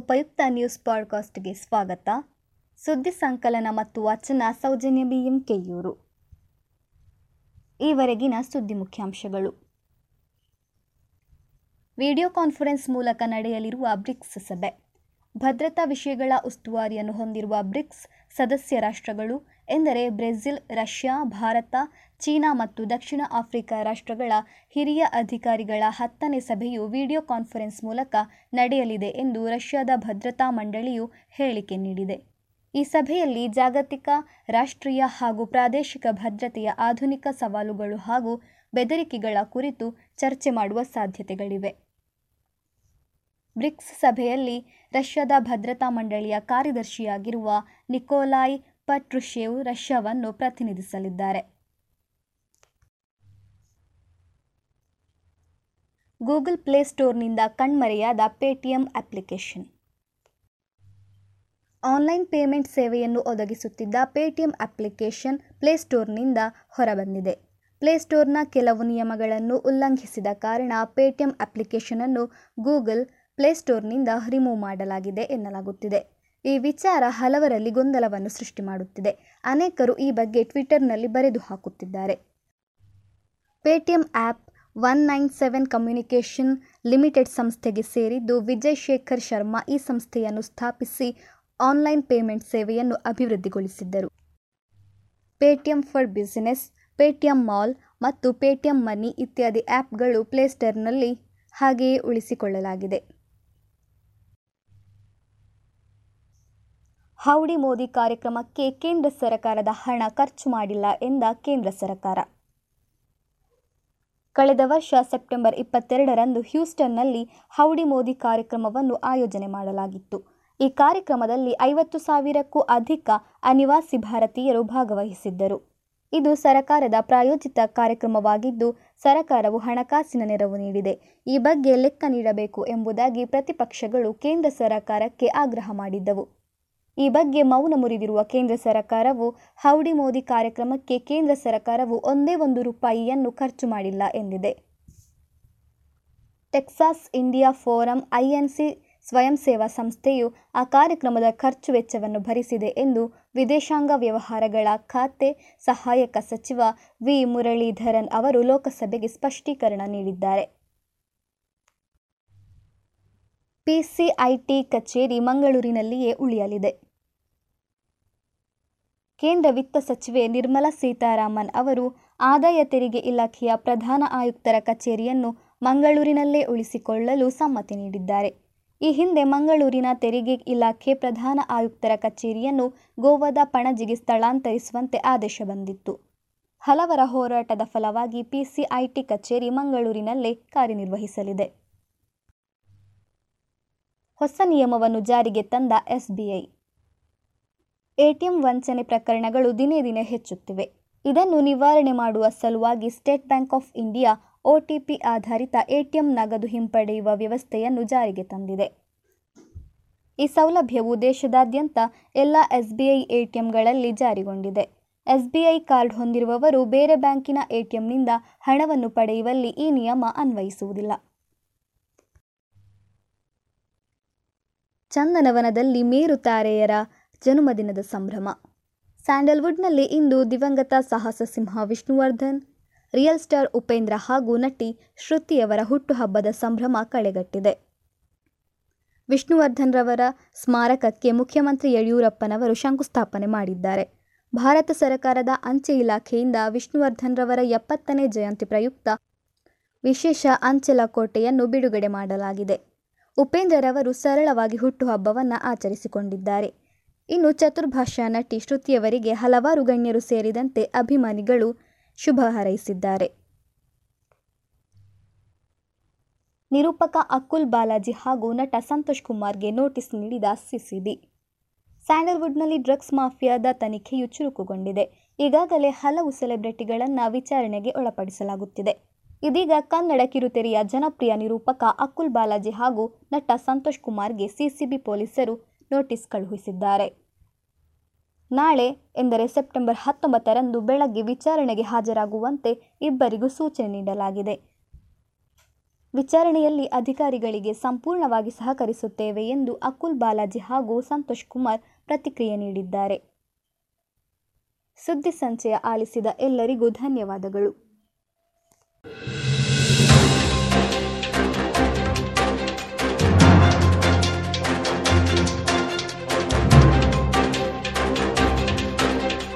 ಉಪಯುಕ್ತ ನ್ಯೂಸ್ ಪಾಡ್ಕಾಸ್ಟ್ಗೆ ಸ್ವಾಗತ. ಸುದ್ದಿ ಸಂಕಲನ ಮತ್ತು ವಚನ ಸೌಜನ್ಯ ಬಿ ಎಂ ಕೆಯೂರು. ಈವರೆಗಿನ ಸುದ್ದಿ ಮುಖ್ಯಾಂಶಗಳು. ವಿಡಿಯೋ ಕಾನ್ಫರೆನ್ಸ್ ಮೂಲಕ ನಡೆಯಲಿರುವ ಬ್ರಿಕ್ಸ್ ಸಭೆ. ಭದ್ರತಾ ವಿಷಯಗಳ ಉಸ್ತುವಾರಿಯನ್ನು ಹೊಂದಿರುವ ಬ್ರಿಕ್ಸ್ ಸದಸ್ಯ ರಾಷ್ಟ್ರಗಳು, ಎಂದರೆ ಬ್ರೆಜಿಲ್, ರಷ್ಯಾ, ಭಾರತ, ಚೀನಾ ಮತ್ತು ದಕ್ಷಿಣ ಆಫ್ರಿಕಾ ರಾಷ್ಟ್ರಗಳ ಹಿರಿಯ ಅಧಿಕಾರಿಗಳ ಹತ್ತನೇ ಸಭೆಯು ವಿಡಿಯೋ ಕಾನ್ಫರೆನ್ಸ್ ಮೂಲಕ ನಡೆಯಲಿದೆ ಎಂದು ರಷ್ಯಾದ ಭದ್ರತಾ ಮಂಡಳಿಯು ಹೇಳಿಕೆ ನೀಡಿದೆ. ಈ ಸಭೆಯಲ್ಲಿ ಜಾಗತಿಕ, ರಾಷ್ಟ್ರೀಯ ಹಾಗೂ ಪ್ರಾದೇಶಿಕ ಭದ್ರತೆಯ ಆಧುನಿಕ ಸವಾಲುಗಳು ಹಾಗೂ ಬೆದರಿಕೆಗಳ ಕುರಿತು ಚರ್ಚೆ ಮಾಡುವ ಸಾಧ್ಯತೆಗಳಿವೆ. ಬ್ರಿಕ್ಸ್ ಸಭೆಯಲ್ಲಿ ರಷ್ಯಾದ ಭದ್ರತಾ ಮಂಡಳಿಯ ಕಾರ್ಯದರ್ಶಿಯಾಗಿರುವ ನಿಕೋಲಾಯ್ ಪಟ್ರುಷೇವ್ ರಷ್ಯಾವನ್ನು ಪ್ರತಿನಿಧಿಸಲಿದ್ದಾರೆ. ಗೂಗಲ್ ಪ್ಲೇಸ್ಟೋರ್ನಿಂದ ಕಣ್ಮರೆಯಾದ ಪೇಟಿಎಂ ಅಪ್ಲಿಕೇಶನ್. ಆನ್ಲೈನ್ ಪೇಮೆಂಟ್ ಸೇವೆಯನ್ನು ಒದಗಿಸುತ್ತಿದ್ದ ಪೇಟಿಎಂ ಅಪ್ಲಿಕೇಶನ್ ಪ್ಲೇಸ್ಟೋರ್ನಿಂದ ಹೊರಬಂದಿದೆ. ಪ್ಲೇಸ್ಟೋರ್ನ ಕೆಲವು ನಿಯಮಗಳನ್ನು ಉಲ್ಲಂಘಿಸಿದ ಕಾರಣ ಪೇಟಿಎಂ ಅಪ್ಲಿಕೇಶನನ್ನು ಗೂಗಲ್ ಪ್ಲೇಸ್ಟೋರ್ನಿಂದ ರಿಮೂವ್ ಮಾಡಲಾಗಿದೆ ಎನ್ನಲಾಗುತ್ತಿದೆ. ಈ ವಿಚಾರ ಹಲವರಲ್ಲಿ ಗೊಂದಲವನ್ನು ಸೃಷ್ಟಿ ಮಾಡುತ್ತಿದೆ. ಅನೇಕರು ಈ ಬಗ್ಗೆ ಟ್ವಿಟರ್ನಲ್ಲಿ ಬರೆದು ಹಾಕುತ್ತಿದ್ದಾರೆ. Paytm app one nine seven communication limited ಸಂಸ್ಥೆಗೆ ಸೇರಿದ್ದು ವಿಜಯ್ ಶೇಖರ್ ಶರ್ಮಾ ಈ ಸಂಸ್ಥೆಯನ್ನು ಸ್ಥಾಪಿಸಿ ಆನ್ಲೈನ್ ಪೇಮೆಂಟ್ ಸೇವೆಯನ್ನು ಅಭಿವೃದ್ಧಿಗೊಳಿಸಿದ್ದರು. Paytm for business, Paytm mall ಮತ್ತು ಪೇಟಿಎಂ ಮನಿ ಇತ್ಯಾದಿ ಆ್ಯಪ್ಗಳು ಪ್ಲೇಸ್ಟೋರ್ನಲ್ಲಿ ಹಾಗೆಯೇ ಉಳಿಸಿಕೊಳ್ಳಲಾಗಿದೆ. ಹೌಡಿ ಮೋದಿ ಕಾರ್ಯಕ್ರಮಕ್ಕೆ ಕೇಂದ್ರ ಸರ್ಕಾರದ ಹಣ ಖರ್ಚು ಮಾಡಿಲ್ಲ ಎಂದ ಕೇಂದ್ರ ಸರ್ಕಾರ. ಕಳೆದ ವರ್ಷ ಸೆಪ್ಟೆಂಬರ್ ಇಪ್ಪತ್ತೆರಡರಂದು ಹ್ಯೂಸ್ಟನ್ನಲ್ಲಿ ಹೌಡಿ ಮೋದಿ ಕಾರ್ಯಕ್ರಮವನ್ನು ಆಯೋಜನೆ ಮಾಡಲಾಗಿತ್ತು. ಈ ಕಾರ್ಯಕ್ರಮದಲ್ಲಿ ಐವತ್ತು ಸಾವಿರಕ್ಕೂ ಅಧಿಕ ಅನಿವಾಸಿ ಭಾರತೀಯರು ಭಾಗವಹಿಸಿದ್ದರು. ಇದು ಸರಕಾರದ ಪ್ರಾಯೋಜಿತ ಕಾರ್ಯಕ್ರಮವಾಗಿದ್ದು, ಸರಕಾರವು ಹಣಕಾಸಿನ ನೆರವು ನೀಡಿದೆ. ಈ ಬಗ್ಗೆ ಲೆಕ್ಕ ನೀಡಬೇಕು ಎಂಬುದಾಗಿ ಪ್ರತಿಪಕ್ಷಗಳು ಕೇಂದ್ರ ಸರಕಾರಕ್ಕೆ ಆಗ್ರಹ ಮಾಡಿದ್ದವು. ಈ ಬಗ್ಗೆ ಮೌನ ಮುರಿದಿರುವ ಕೇಂದ್ರ ಸರ್ಕಾರವು ಹೌಡಿ ಮೋದಿ ಕಾರ್ಯಕ್ರಮಕ್ಕೆ ಕೇಂದ್ರ ಸರ್ಕಾರವು ಒಂದೇ ಒಂದು ರೂಪಾಯಿಯನ್ನು ಖರ್ಚು ಮಾಡಿಲ್ಲ ಎಂದಿದೆ. ಟೆಕ್ಸಾಸ್ ಇಂಡಿಯಾ ಫೋರಂ ಐಎನ್ಸಿ ಸ್ವಯಂ ಸೇವಾ ಸಂಸ್ಥೆಯು ಆ ಕಾರ್ಯಕ್ರಮದ ಖರ್ಚು ವೆಚ್ಚವನ್ನು ಭರಿಸಿದೆ ಎಂದು ವಿದೇಶಾಂಗ ವ್ಯವಹಾರಗಳ ಖಾತೆ ಸಹಾಯಕ ಸಚಿವ ವಿ ಮುರಳೀಧರನ್ ಅವರು ಲೋಕಸಭೆಗೆ ಸ್ಪಷ್ಟೀಕರಣ ನೀಡಿದ್ದಾರೆ. ಪಿಸಿಐಟಿ ಕಚೇರಿ ಮಂಗಳೂರಿನಲ್ಲಿಯೇ ಉಳಿಯಲಿದೆ. ಕೇಂದ್ರ ವಿತ್ತ ಸಚಿವೆ ನಿರ್ಮಲಾ ಸೀತಾರಾಮನ್ ಅವರು ಆದಾಯ ತೆರಿಗೆ ಇಲಾಖೆಯ ಪ್ರಧಾನ ಆಯುಕ್ತರ ಕಚೇರಿಯನ್ನು ಮಂಗಳೂರಿನಲ್ಲೇ ಉಳಿಸಿಕೊಳ್ಳಲು ಸಮ್ಮತಿ ನೀಡಿದ್ದಾರೆ. ಈ ಹಿಂದೆ ಮಂಗಳೂರಿನ ತೆರಿಗೆ ಇಲಾಖೆ ಪ್ರಧಾನ ಆಯುಕ್ತರ ಕಚೇರಿಯನ್ನು ಗೋವಾದ ಪಣಜಿಗೆ ಸ್ಥಳಾಂತರಿಸುವಂತೆ ಆದೇಶ ಬಂದಿತ್ತು. ಹಲವರ ಹೋರಾಟದ ಫಲವಾಗಿ ಪಿಸಿಐಟಿ ಕಚೇರಿ ಮಂಗಳೂರಿನಲ್ಲೇ ಕಾರ್ಯನಿರ್ವಹಿಸಲಿದೆ. ಹೊಸ ನಿಯಮವನ್ನು ಜಾರಿಗೆ ತಂದ ಎಸ್ಬಿಐ. ಎಟಿಎಂ ವಂಚನೆ ಪ್ರಕರಣಗಳು ದಿನೇ ದಿನೇ ಹೆಚ್ಚುತ್ತಿವೆ. ಇದನ್ನು ನಿವಾರಣೆ ಮಾಡುವ ಸಲುವಾಗಿ State Bank of India OTP ಆಧಾರಿತ ಎಟಿಎಂ ನಗದು ಹಿಂಪಡೆಯುವ ವ್ಯವಸ್ಥೆಯನ್ನು ಜಾರಿಗೆ ತಂದಿದೆ. ಈ ಸೌಲಭ್ಯವು ದೇಶದಾದ್ಯಂತ ಎಲ್ಲ ಎಸ್ಬಿಐ ಎಟಿಎಂಗಳಲ್ಲಿ ಜಾರಿಗೊಂಡಿದೆ. ಎಸ್ಬಿಐ ಕಾರ್ಡ್ ಹೊಂದಿರುವವರು ಬೇರೆ ಬ್ಯಾಂಕಿನ ಎಟಿಎಂನಿಂದ ಹಣವನ್ನು ಪಡೆಯುವಲ್ಲಿ ಈ ನಿಯಮ ಅನ್ವಯಿಸುವುದಿಲ್ಲ. ಚಂದನವನದಲ್ಲಿ ಮೇರು ತಾರೆಯರ ಜನ್ಮದಿನದ ಸಂಭ್ರಮ. ಸ್ಯಾಂಡಲ್ವುಡ್ನಲ್ಲಿ ಇಂದು ದಿವಂಗತ ಸಾಹಸ ಸಿಂಹ ವಿಷ್ಣುವರ್ಧನ್, ರಿಯಲ್ ಸ್ಟಾರ್ ಉಪೇಂದ್ರ ಹಾಗೂ ನಟಿ ಶ್ರುತಿಯವರ ಹುಟ್ಟುಹಬ್ಬದ ಸಂಭ್ರಮ ಕಳೆಗಟ್ಟಿದೆ. ವಿಷ್ಣುವರ್ಧನ್ ರವರ ಸ್ಮಾರಕಕ್ಕೆ ಮುಖ್ಯಮಂತ್ರಿ ಯಡಿಯೂರಪ್ಪನವರು ಶಂಕುಸ್ಥಾಪನೆ ಮಾಡಿದ್ದಾರೆ. ಭಾರತ ಸರ್ಕಾರದ ಅಂಚೆ ಇಲಾಖೆಯಿಂದ ವಿಷ್ಣುವರ್ಧನ್ ರವರ ಎಪ್ಪತ್ತನೇ ಜಯಂತಿ ಪ್ರಯುಕ್ತ ವಿಶೇಷ ಅಂಚೆಲಕೋಟೆಯನ್ನು ಬಿಡುಗಡೆ ಮಾಡಲಾಗಿದೆ. ಉಪೇಂದ್ರರವರು ಸರಳವಾಗಿ ಹುಟ್ಟುಹಬ್ಬವನ್ನು ಆಚರಿಸಿಕೊಂಡಿದ್ದಾರೆ. ಇನ್ನು ಚತುರ್ಭಾಷಾ ನಟಿ ಶ್ರುತಿಯವರಿಗೆ ಹಲವಾರು ಗಣ್ಯರು ಸೇರಿದಂತೆ ಅಭಿಮಾನಿಗಳು ಶುಭ ಹಾರೈಸಿದ್ದಾರೆ. ನಿರೂಪಕ ಅಕುಲ್ ಬಾಲಾಜಿ ಹಾಗೂ ನಟ ಸಂತೋಷ್ ಕುಮಾರ್ಗೆ ನೋಟಿಸ್ ನೀಡಿದ ಸಿಸಿಬಿ. ಸ್ಯಾಂಡಲ್ವುಡ್ನಲ್ಲಿ ಡ್ರಗ್ಸ್ ಮಾಫಿಯಾದ ತನಿಖೆಯು ಚುರುಕುಗೊಂಡಿದೆ. ಈಗಾಗಲೇ ಹಲವು ಸೆಲೆಬ್ರಿಟಿಗಳನ್ನು ವಿಚಾರಣೆಗೆ ಒಳಪಡಿಸಲಾಗುತ್ತಿದೆ. ಇದೀಗ ಕನ್ನಡ ಕಿರುತೆರೆಯ ಜನಪ್ರಿಯ ನಿರೂಪಕ ಅಕುಲ್ ಬಾಲಾಜಿ ಹಾಗೂ ನಟ ಸಂತೋಷ್ ಕುಮಾರ್ಗೆ ಸಿಸಿಬಿ ಪೊಲೀಸರು ನೋಟಿಸ್ ಕಳುಹಿಸಿದ್ದಾರೆ. ನಾಳೆ, ಎಂದರೆ ಸೆಪ್ಟೆಂಬರ್ ಹತ್ತೊಂಬತ್ತರಂದು ಬೆಳಗ್ಗೆ ವಿಚಾರಣೆಗೆ ಹಾಜರಾಗುವಂತೆ ಇಬ್ಬರಿಗೂ ಸೂಚನೆ ನೀಡಲಾಗಿದೆ. ವಿಚಾರಣೆಯಲ್ಲಿ ಅಧಿಕಾರಿಗಳಿಗೆ ಸಂಪೂರ್ಣವಾಗಿ ಸಹಕರಿಸುತ್ತೇವೆ ಎಂದು ಅಕುಲ್ ಬಾಲಾಜಿ ಹಾಗೂ ಸಂತೋಷ್ ಕುಮಾರ್ ಪ್ರತಿಕ್ರಿಯೆ ನೀಡಿದ್ದಾರೆ. ಸುದ್ದಿ ಸಂಚಯ ಆಲಿಸಿದ ಎಲ್ಲರಿಗೂ ಧನ್ಯವಾದಗಳು. you